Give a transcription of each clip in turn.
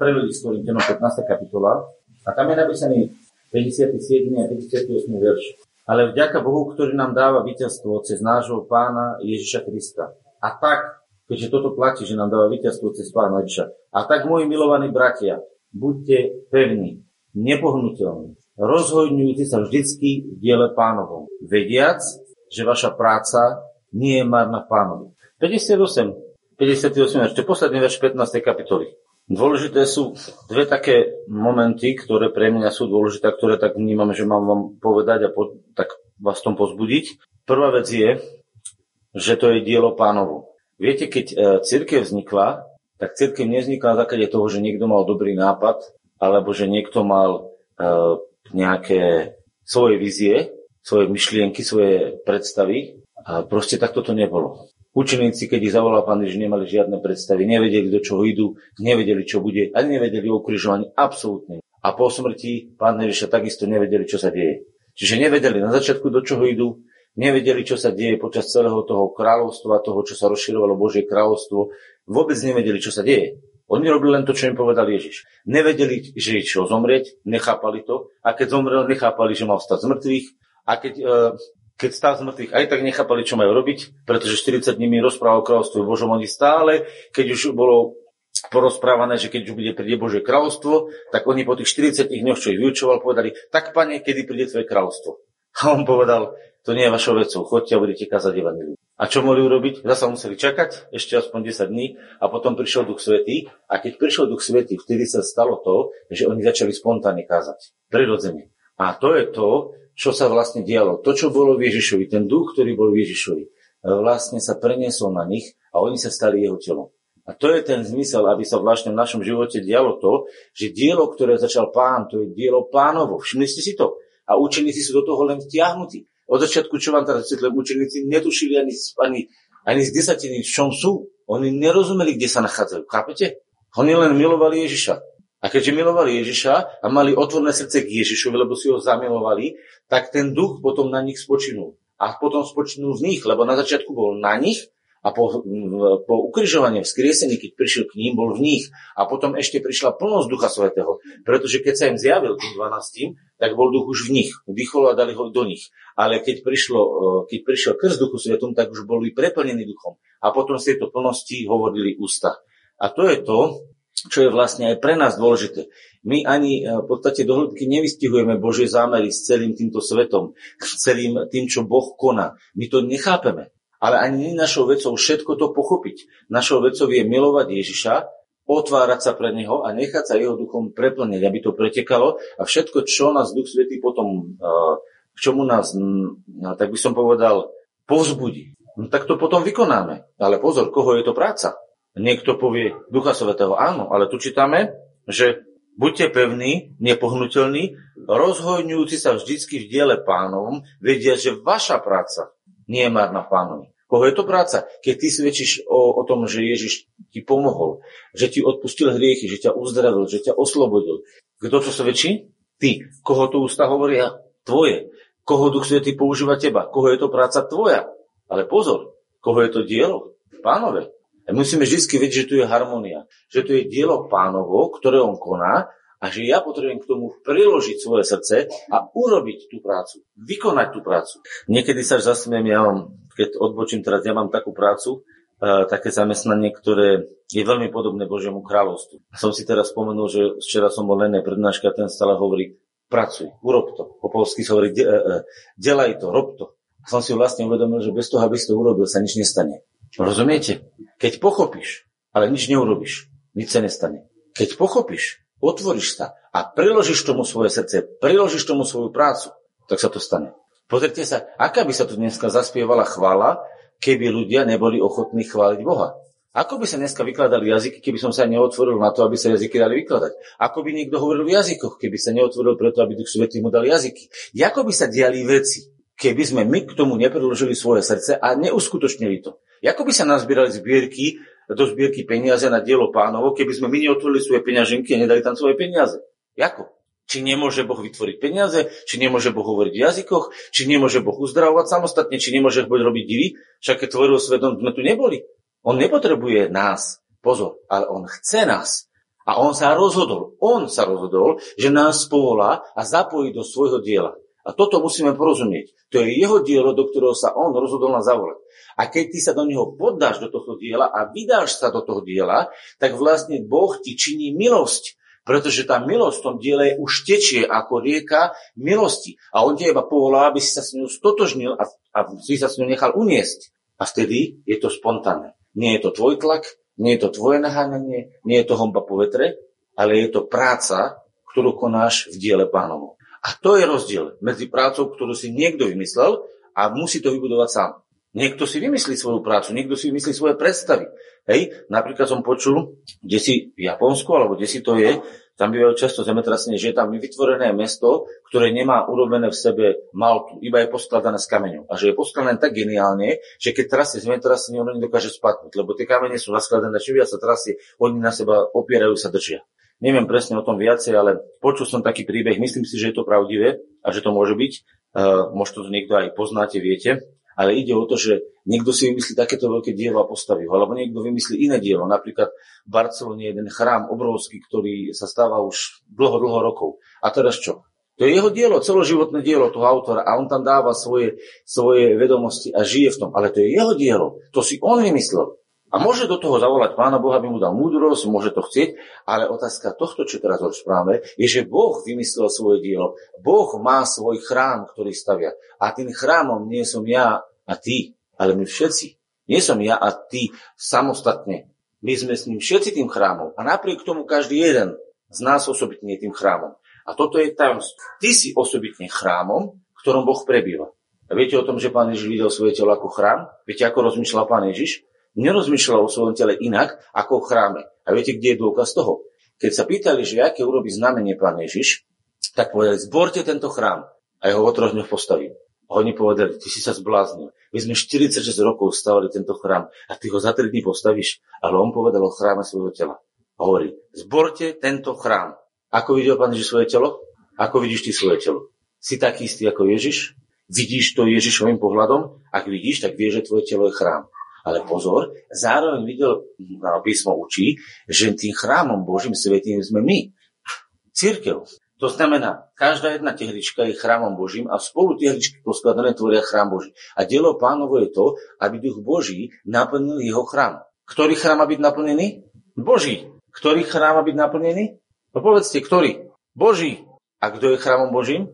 Prelili s Korintianom 15. kapitola a tam je napísaný 57. a 58. verš. Ale vďaka Bohu, ktorý nám dáva víťazstvo cez nášho pána Ježiša Krista. A tak, keďže toto platí, že nám dáva víťazstvo cez pána Ježiša. A tak, moji milovaní bratia, buďte pevní, nepohnutelní, rozhodňujte sa vždycky v diele pánovom, vediac, že vaša práca nie je marná pánovi. 58, 58, ešte posledný verš 15. kapitoly. Dôležité sú dve také momenty, ktoré pre mňa sú dôležité, ktoré tak vnímam, že mám vám povedať a po, tak vás tom pozbudiť. Prvá vec je, že to je dielo pánovo. Viete, keď e, církev vznikla, tak církev nevznikla na základe toho, že niekto mal dobrý nápad, alebo že niekto mal e, nejaké svoje vízie, svoje myšlienky, svoje predstavy. A proste takto to nebolo. Učeníci, keď ich zavolal pán Ježiš, nemali žiadne predstavy, nevedeli, do čoho idú, nevedeli, čo bude, ani nevedeli o ukrižovaní, absolútne. A po smrti pán Ježiša takisto nevedeli, čo sa deje. Čiže nevedeli na začiatku, do čoho idú, nevedeli, čo sa deje počas celého toho kráľovstva, toho, čo sa rozširovalo Božie kráľovstvo, vôbec nevedeli, čo sa deje. Oni robili len to, čo im povedal Ježiš. Nevedeli, že išiel zomrieť, nechápali to. A keď zomrel, nechápali, že mal stať z mŕtvych. A keď e, keď stál z mŕtvych, aj tak nechápali, čo majú robiť, pretože 40 dní rozprával o Božom, oni stále, keď už bolo porozprávané, že keď už bude príde Božie kráľovstvo, tak oni po tých 40 dňoch, čo ich vyučoval, povedali, tak pane, kedy príde tvoje kráľovstvo? A on povedal, to nie je vašou vecou, chodte a budete kázať evanilium. A čo mohli urobiť? Zasa museli čakať ešte aspoň 10 dní a potom prišiel Duch Svetý a keď prišiel Duch Svetý, vtedy sa stalo to, že oni začali spontánne kázať. Prirodzene. A to je to, čo sa vlastne dialo. To, čo bolo v Ježišovi, ten duch, ktorý bol v Ježišovi, e, vlastne sa preniesol na nich a oni sa stali jeho telom. A to je ten zmysel, aby sa vlastne v našom živote dialo to, že dielo, ktoré začal pán, to je dielo pánovo. Všimli ste si to? A učeníci sú do toho len vtiahnutí. Od začiatku, čo vám teraz vysvetlím, učeníci netušili ani, ani, ani z desatiny, v čom sú. Oni nerozumeli, kde sa nachádzajú. Chápete? Oni len milovali Ježiša. A keďže milovali Ježiša a mali otvorné srdce k Ježišovi, lebo si ho zamilovali, tak ten duch potom na nich spočinul. A potom spočinul z nich, lebo na začiatku bol na nich a po, po ukrižovaní, vzkriesení, keď prišiel k ním, bol v nich. A potom ešte prišla plnosť Ducha Svetého. Pretože keď sa im zjavil tým 12, tak bol duch už v nich. Vdychol a dali ho do nich. Ale keď, prišlo, keď prišiel krst Duchu Svetom, tak už boli preplnení duchom. A potom z tejto plnosti hovorili ústa. A to je to, čo je vlastne aj pre nás dôležité. My ani e, v podstate do hĺbky nevystihujeme Božie zámery s celým týmto svetom, s celým tým, čo Boh koná. My to nechápeme. Ale ani nie našou vecou všetko to pochopiť. Našou vecou je milovať Ježiša, otvárať sa pre Neho a nechať sa Jeho duchom preplniť, aby to pretekalo a všetko, čo nás Duch Svetý potom, e, k čomu nás, no, tak by som povedal, povzbudí, no, tak to potom vykonáme. Ale pozor, koho je to práca? Niekto povie Ducha Svetého, áno, ale tu čítame, že buďte pevní, nepohnutelní, rozhojňujúci sa vždycky v diele pánovom, vedia, že vaša práca nie je marná pánovi. Koho je to práca? Keď ty svedčíš o, o tom, že Ježiš ti pomohol, že ti odpustil hriechy, že ťa uzdravil, že ťa oslobodil. Kto to svedčí? Ty. Koho to ústa hovoria? Tvoje. Koho Duch Svetý používa teba? Koho je to práca tvoja? Ale pozor, koho je to dielo? Pánové. A musíme vždy vedieť, že tu je harmonia, že tu je dielo pánovo, ktoré on koná a že ja potrebujem k tomu priložiť svoje srdce a urobiť tú prácu, vykonať tú prácu. Niekedy sa zasmiem, ja mám, keď odbočím teraz, ja mám takú prácu, uh, také zamestnanie, ktoré je veľmi podobné Božiemu kráľovstvu. Som si teraz spomenul, že včera som bol len prednáška, ten stále hovorí, pracuj, urob to. Po polsky hovorí, de, uh, delaj to, rob to. Som si vlastne uvedomil, že bez toho, aby si to urobil, sa nič nestane. Rozumiete? Keď pochopíš, ale nič neurobiš, nič sa nestane. Keď pochopíš, otvoríš sa a priložíš tomu svoje srdce, priložíš tomu svoju prácu, tak sa to stane. Pozrite sa, aká by sa tu dneska zaspievala chvála, keby ľudia neboli ochotní chváliť Boha. Ako by sa dneska vykladali jazyky, keby som sa neotvoril na to, aby sa jazyky dali vykladať? Ako by niekto hovoril v jazykoch, keby sa neotvoril preto, aby Duch Svetý mu dal jazyky? Ako by sa diali veci, keby sme my k tomu nepriložili svoje srdce a neuskutočnili to? Ako by sa nazbierali zbierky, do zbierky peniaze na dielo pánovo, keby sme my neotvorili svoje peňaženky a nedali tam svoje peniaze? Ako? Či nemôže Boh vytvoriť peniaze, či nemôže Boh hovoriť v jazykoch, či nemôže Boh uzdravovať samostatne, či nemôže Boh robiť divy, však keď tvoril svetom, sme tu neboli. On nepotrebuje nás, pozor, ale on chce nás. A on sa rozhodol, on sa rozhodol, že nás povolá a zapojí do svojho diela. A toto musíme porozumieť. To je jeho dielo, do ktorého sa on rozhodol na zavolať. A keď ty sa do neho poddáš do tohto diela a vydáš sa do toho diela, tak vlastne Boh ti činí milosť. Pretože tá milosť v tom diele už tečie ako rieka milosti. A on ťa iba povolá, aby si sa s ňou stotožnil a, a si sa s ňou nechal uniesť. A vtedy je to spontánne. Nie je to tvoj tlak, nie je to tvoje naháňanie, nie je to homba po vetre, ale je to práca, ktorú konáš v diele pánovu. A to je rozdiel medzi prácou, ktorú si niekto vymyslel a musí to vybudovať sám. Niekto si vymyslí svoju prácu, niekto si vymyslí svoje predstavy. Hej, napríklad som počul, kde si v Japonsku, alebo kde si to je, tam bývajú často zemetrasenie, že je tam vytvorené mesto, ktoré nemá urobené v sebe maltu, iba je poskladané z kameňov. A že je poskladané tak geniálne, že keď trasie zemetrasenie, ono nedokáže spadnúť, lebo tie kamene sú naskladané, čím viac sa trasie, oni na seba opierajú, sa držia. Neviem presne o tom viacej, ale počul som taký príbeh, myslím si, že je to pravdivé a že to môže byť. Uh, možno to niekto aj poznáte, viete. Ale ide o to, že niekto si vymyslí takéto veľké dielo a postaví ho, alebo niekto vymyslí iné dielo. Napríklad v Barcelone je jeden chrám obrovský, ktorý sa stáva už dlho, dlho rokov. A teraz čo? To je jeho dielo, celoživotné dielo toho autora a on tam dáva svoje, svoje vedomosti a žije v tom. Ale to je jeho dielo. To si on vymyslel. A môže do toho zavolať Pána Boha, aby mu dal múdrosť, môže to chcieť, ale otázka tohto, čo teraz rozprávame, je, že Boh vymyslel svoje dielo. Boh má svoj chrám, ktorý stavia. A tým chrámom nie som ja a ty, ale my všetci. Nie som ja a ty samostatne. My sme s ním všetci tým chrámom. A napriek tomu každý jeden z nás osobitne je tým chrámom. A toto je tajomstvo. Ty si osobitne chrámom, v ktorom Boh prebýva. A viete o tom, že Pán Ježiš videl svoje telo ako chrám? Viete, ako rozmýšľal Pán Ježiš? Nerozmýšľal o svojom tele inak ako o chráme. A viete, kde je dôkaz toho? Keď sa pýtali, že aké urobí znamenie pán Ježiš, tak povedali, zborte tento chrám a jeho o troch dňoch postavím. A oni povedali, ty si sa zbláznil. My sme 46 rokov stavali tento chrám a ty ho za 3 dní postavíš. Ale on povedal o chráme svojho tela. A hovorí, zborte tento chrám. Ako videl pán Ježiš svoje telo? Ako vidíš ty svoje telo? Si taký istý ako Ježiš? Vidíš to Ježišovým pohľadom? Ak vidíš, tak vieš, že tvoje telo je chrám. Ale pozor, zároveň videl, no, písmo učí, že tým chrámom Božím svetým sme my. Církev. To znamená, každá jedna tehlička je chrámom Božím a spolu tehličky poskladané tvoria chrám Boží. A dielo pánovo je to, aby duch Boží naplnil jeho chrám. Ktorý chrám má byť naplnený? Boží. Ktorý chrám má byť naplnený? No povedzte, ktorý? Boží. A kto je chrámom Božím?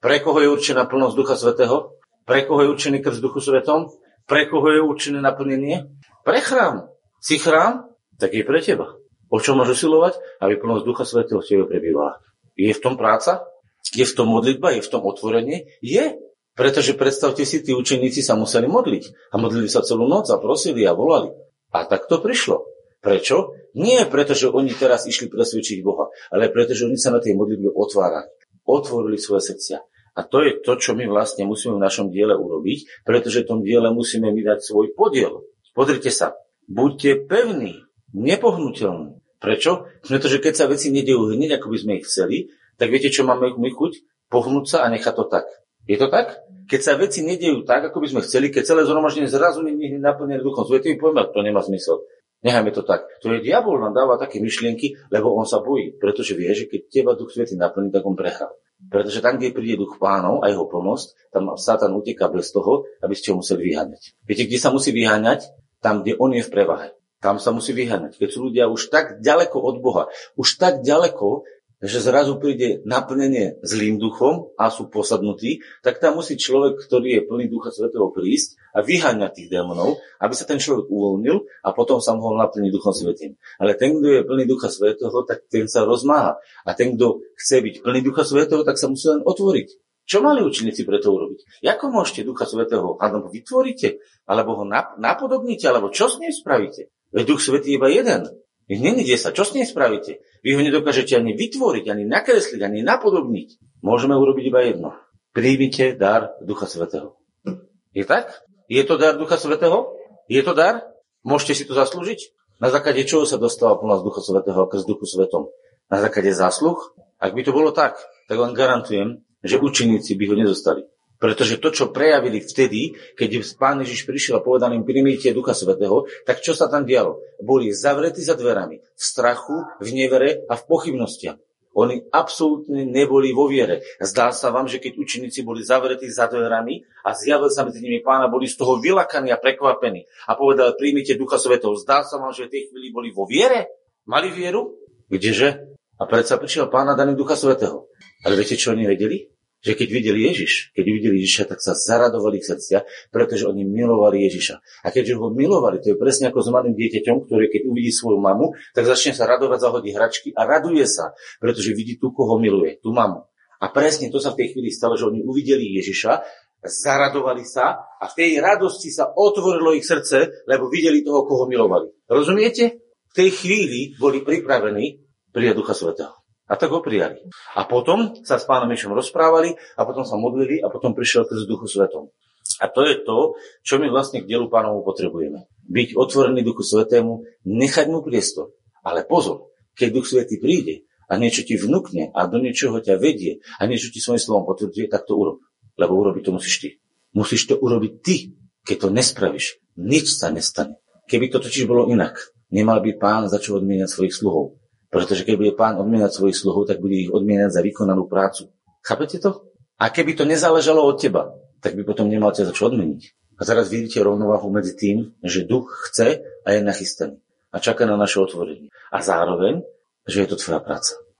Pre koho je určená plnosť Ducha Svetého? Pre koho je určený krst Duchu Svetom? Pre koho je určené naplnenie? Pre chrám. Si chrám? Tak je pre teba. O čo môžu usilovať? Aby plnosť Ducha Svetého v tebe prebývala. Je v tom práca? Je v tom modlitba? Je v tom otvorenie? Je. Pretože predstavte si, tí učeníci sa museli modliť. A modlili sa celú noc a prosili a volali. A tak to prišlo. Prečo? Nie preto, že oni teraz išli presvedčiť Boha, ale preto, že oni sa na tej modlitbe otvárali. Otvorili svoje srdcia. A to je to, čo my vlastne musíme v našom diele urobiť, pretože v tom diele musíme my dať svoj podiel. Pozrite sa, buďte pevní, nepohnutelní. Prečo? Pretože keď sa veci nedejú hneď, ako by sme ich chceli, tak viete, čo máme my chuť? Pohnúť sa a nechať to tak. Je to tak? Keď sa veci nedejú tak, ako by sme chceli, keď celé zhromaždenie zrazu nie je naplnené duchom svetým, povieme, to nemá zmysel. Nechajme to tak. To je diabol nám dáva také myšlienky, lebo on sa bojí, pretože vie, že keď teba duch svetý naplní, tak on prechá. Pretože tam, kde príde duch pánov a jeho pomoc, tam Satan uteká bez toho, aby ste ho museli vyháňať. Viete, kde sa musí vyháňať? Tam, kde on je v prevahe. Tam sa musí vyháňať. Keď sú ľudia už tak ďaleko od Boha, už tak ďaleko, že zrazu príde naplnenie zlým duchom a sú posadnutí, tak tam musí človek, ktorý je plný ducha svetého prísť a vyháňať tých démonov, aby sa ten človek uvoľnil a potom sa mohol naplniť duchom svetým. Ale ten, kto je plný ducha svetého, tak ten sa rozmáha. A ten, kto chce byť plný ducha svetého, tak sa musí len otvoriť. Čo mali učeníci preto urobiť? Ako môžete Ducha Svetého? Alebo vytvoríte? Alebo ho napodobníte? Alebo čo s ním spravíte? Veď Duch Svetý iba jeden. Ich není 10. Čo s ním spravíte? Vy ho nedokážete ani vytvoriť, ani nakresliť, ani napodobniť. Môžeme urobiť iba jedno. Príjmite dar Ducha Svetého. Je tak? Je to dar Ducha Svetého? Je to dar? Môžete si to zaslúžiť? Na základe čoho sa dostáva plnosť Ducha Svetého a krst Duchu Svetom? Na základe zásluh? Ak by to bolo tak, tak vám garantujem, že učeníci by ho nezostali. Pretože to, čo prejavili vtedy, keď pán Ježiš prišiel a povedal im primíte Ducha Svetého, tak čo sa tam dialo? Boli zavretí za dverami, v strachu, v nevere a v pochybnostiach. Oni absolútne neboli vo viere. Zdá sa vám, že keď učeníci boli zavretí za dverami a zjavil sa medzi nimi pána, boli z toho vylakaní a prekvapení a povedali, príjmite Ducha Svetého. Zdá sa vám, že v tej chvíli boli vo viere? Mali vieru? Kdeže? A predsa prišiel pána daný Ducha Svetého. Ale viete, čo oni vedeli? Že keď videli Ježiš, keď videli Ježiša, tak sa zaradovali ich srdcia, pretože oni milovali Ježiša. A keďže ho milovali, to je presne ako s malým dieťaťom, ktoré keď uvidí svoju mamu, tak začne sa radovať, zahodí hračky a raduje sa, pretože vidí tú, koho miluje, tú mamu. A presne to sa v tej chvíli stalo, že oni uvideli Ježiša, zaradovali sa a v tej radosti sa otvorilo ich srdce, lebo videli toho, koho milovali. Rozumiete? V tej chvíli boli pripravení prijať Ducha Svetého. A tak ho prijali. A potom sa s pánom Ježišom rozprávali a potom sa modlili a potom prišiel z Duchu Svetom. A to je to, čo my vlastne k dielu pánovu potrebujeme. Byť otvorený Duchu Svetému, nechať mu priestor. Ale pozor, keď Duch Svetý príde a niečo ti vnúkne a do niečoho ťa vedie a niečo ti svojím slovom potvrdzuje, tak to urob. Lebo urobiť to musíš ty. Musíš to urobiť ty. Keď to nespravíš, nič sa nestane. Keby to totiž bolo inak, nemal by pán začať odmieniať svojich sluhov. Pretože keď bude pán odmienať svojich sluhov, tak bude ich odmienať za vykonanú prácu. Chápete to? A keby to nezáležalo od teba, tak by potom nemal ťa za čo odmeniť. A teraz vidíte rovnováhu medzi tým, že duch chce a je nachystaný. A čaká na naše otvorenie. A zároveň, že je to tvoja práca.